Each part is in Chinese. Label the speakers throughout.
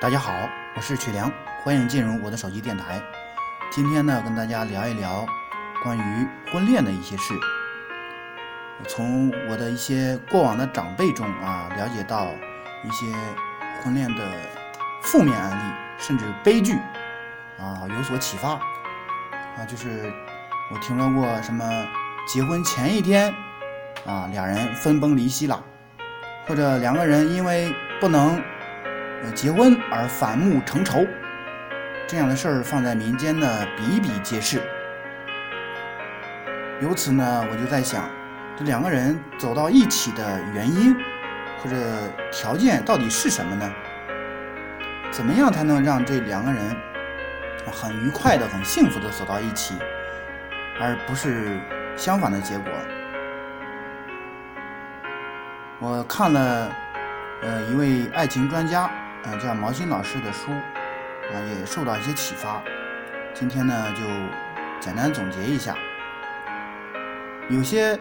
Speaker 1: 大家好，我是曲良，欢迎进入我的手机电台。今天呢，跟大家聊一聊关于婚恋的一些事。从我的一些过往的长辈中啊，了解到一些婚恋的负面案例，甚至悲剧啊，有所启发啊。就是我听说过什么结婚前一天啊，俩人分崩离析了，或者两个人因为不能结婚而反目成仇，这样的事儿放在民间呢比比皆是。由此呢，我就在想。这两个人走到一起的原因或者条件到底是什么呢？怎么样才能让这两个人很愉快的、很幸福的走到一起，而不是相反的结果？我看了呃一位爱情专家，呃叫毛新老师的书，啊也受到一些启发。今天呢就简单总结一下，有些。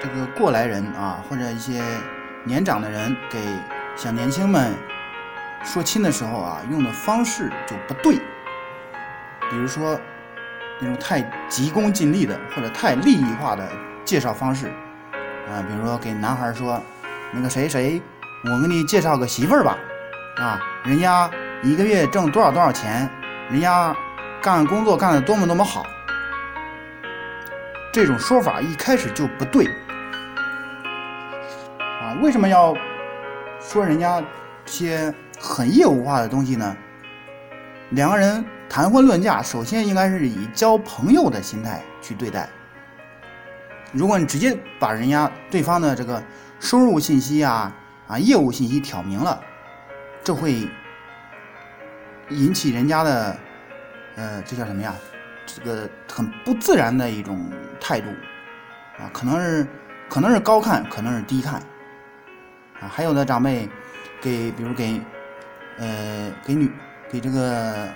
Speaker 1: 这个过来人啊，或者一些年长的人给小年轻们说亲的时候啊，用的方式就不对。比如说那种太急功近利的，或者太利益化的介绍方式啊，比如说给男孩说：“那个谁谁，我给你介绍个媳妇儿吧，啊，人家一个月挣多少多少钱，人家干工作干的多么多么好。”这种说法一开始就不对。啊为什么要说人家些很业务化的东西呢？两个人谈婚论嫁，首先应该是以交朋友的心态去对待。如果你直接把人家对方的这个收入信息啊啊业务信息挑明了，这会引起人家的呃这叫什么呀？这个很不自然的一种态度啊，可能是可能是高看，可能是低看。啊，还有的长辈给，比如给，呃，给女给这个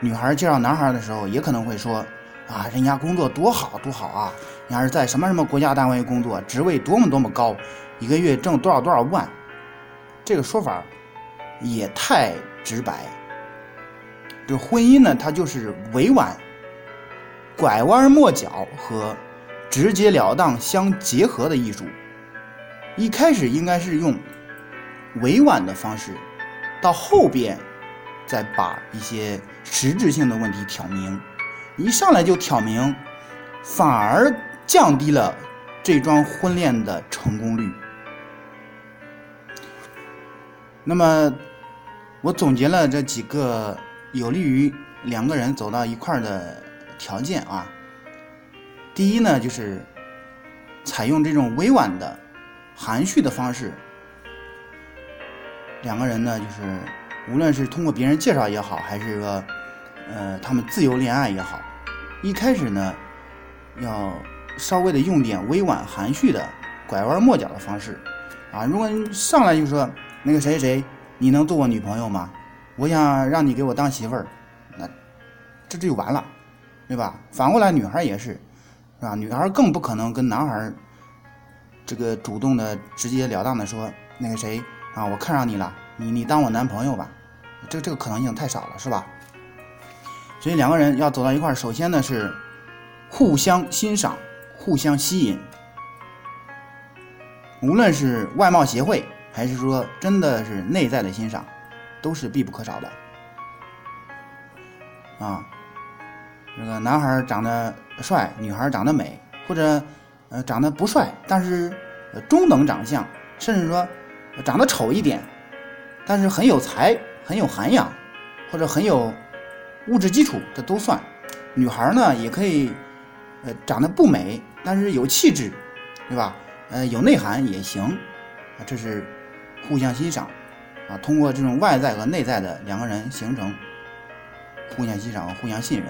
Speaker 1: 女孩介绍男孩的时候，也可能会说，啊，人家工作多好多好啊，人家是在什么什么国家单位工作，职位多么多么高，一个月挣多少多少万，这个说法也太直白。这婚姻呢，它就是委婉、拐弯抹角和直截了当相结合的艺术。一开始应该是用委婉的方式，到后边再把一些实质性的问题挑明。一上来就挑明，反而降低了这桩婚恋的成功率。那么，我总结了这几个有利于两个人走到一块儿的条件啊。第一呢，就是采用这种委婉的。含蓄的方式，两个人呢，就是无论是通过别人介绍也好，还是说，呃，他们自由恋爱也好，一开始呢，要稍微的用点委婉含蓄的拐弯抹角的方式，啊，如果你上来就说那个谁谁，你能做我女朋友吗？我想让你给我当媳妇儿，那这就完了，对吧？反过来女孩也是，是吧？女孩更不可能跟男孩。这个主动的、直截了当的说，那个谁啊，我看上你了，你你当我男朋友吧，这这个可能性太少了，是吧？所以两个人要走到一块儿，首先呢是互相欣赏、互相吸引，无论是外貌协会，还是说真的是内在的欣赏，都是必不可少的。啊，这个男孩长得帅，女孩长得美，或者。呃，长得不帅，但是中等长相，甚至说长得丑一点，但是很有才、很有涵养，或者很有物质基础，这都算。女孩呢，也可以，呃，长得不美，但是有气质，对吧？呃，有内涵也行。这是互相欣赏，啊，通过这种外在和内在的两个人形成互相欣赏和互相信任。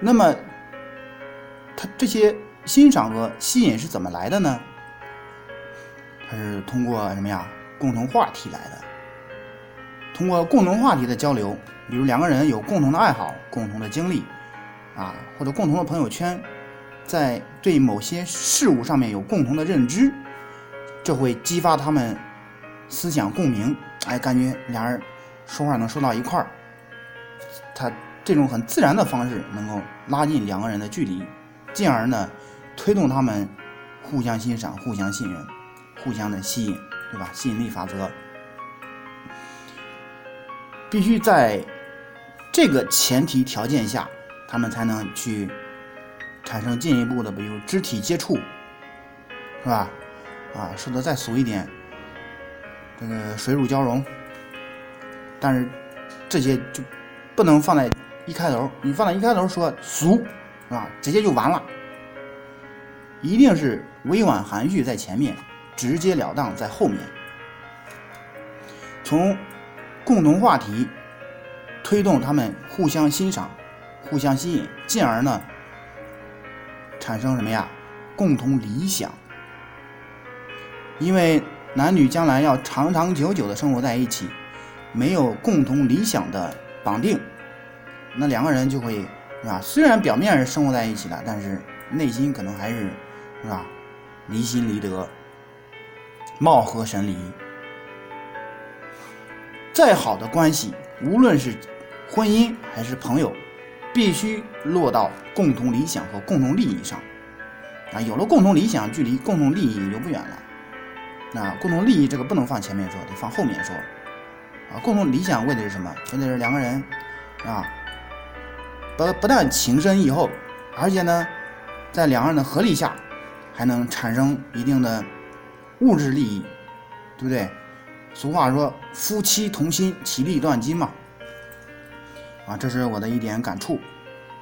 Speaker 1: 那么，他这些。欣赏和吸引是怎么来的呢？它是通过什么呀？共同话题来的。通过共同话题的交流，比如两个人有共同的爱好、共同的经历，啊，或者共同的朋友圈，在对某些事物上面有共同的认知，这会激发他们思想共鸣。哎，感觉俩人说话能说到一块儿，他这种很自然的方式能够拉近两个人的距离，进而呢推动他们互相欣赏、互相信任、互相的吸引，对吧？吸引力法则必须在这个前提条件下，他们才能去产生进一步的，比如肢体接触，是吧？啊，说的再俗一点，这个水乳交融。但是这些就不能放在一开头，你放在一开头说俗，是吧？直接就完了。一定是委婉含蓄在前面，直截了当在后面。从共同话题推动他们互相欣赏、互相吸引，进而呢产生什么呀？共同理想。因为男女将来要长长久久的生活在一起。没有共同理想的绑定，那两个人就会是吧？虽然表面是生活在一起了，但是内心可能还是是吧？离心离德，貌合神离。再好的关系，无论是婚姻还是朋友，必须落到共同理想和共同利益上。啊，有了共同理想，距离共同利益就不远了。那共同利益这个不能放前面说，得放后面说。啊，共同理想为的是什么？为的是两个人，啊，不不但情深意厚，而且呢，在两个人的合力下，还能产生一定的物质利益，对不对？俗话说“夫妻同心，其利断金”嘛。啊，这是我的一点感触。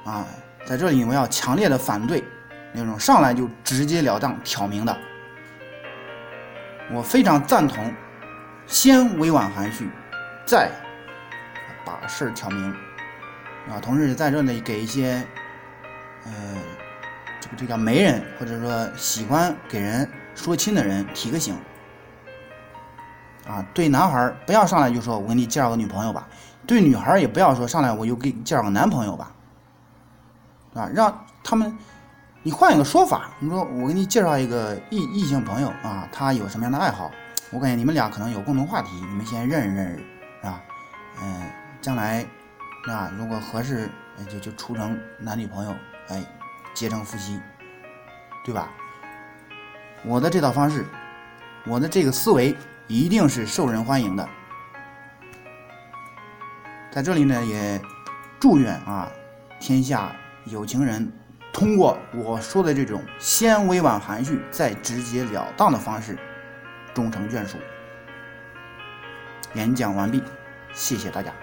Speaker 1: 啊，在这里我要强烈的反对那种上来就直截了当挑明的。我非常赞同，先委婉含蓄。再把事儿挑明啊，同时在这里给一些呃，这个这叫媒人或者说喜欢给人说亲的人提个醒啊。对男孩不要上来就说我给你介绍个女朋友吧，对女孩也不要说上来我就给你介绍个男朋友吧，啊，让他们你换一个说法，你说我给你介绍一个异异性朋友啊，他有什么样的爱好？我感觉你们俩可能有共同话题，你们先认识认识。是吧？嗯，将来啊，如果合适，就就处成男女朋友，哎，结成夫妻，对吧？我的这套方式，我的这个思维一定是受人欢迎的。在这里呢，也祝愿啊，天下有情人通过我说的这种先委婉含蓄，再直截了当的方式，终成眷属。演讲完毕，谢谢大家。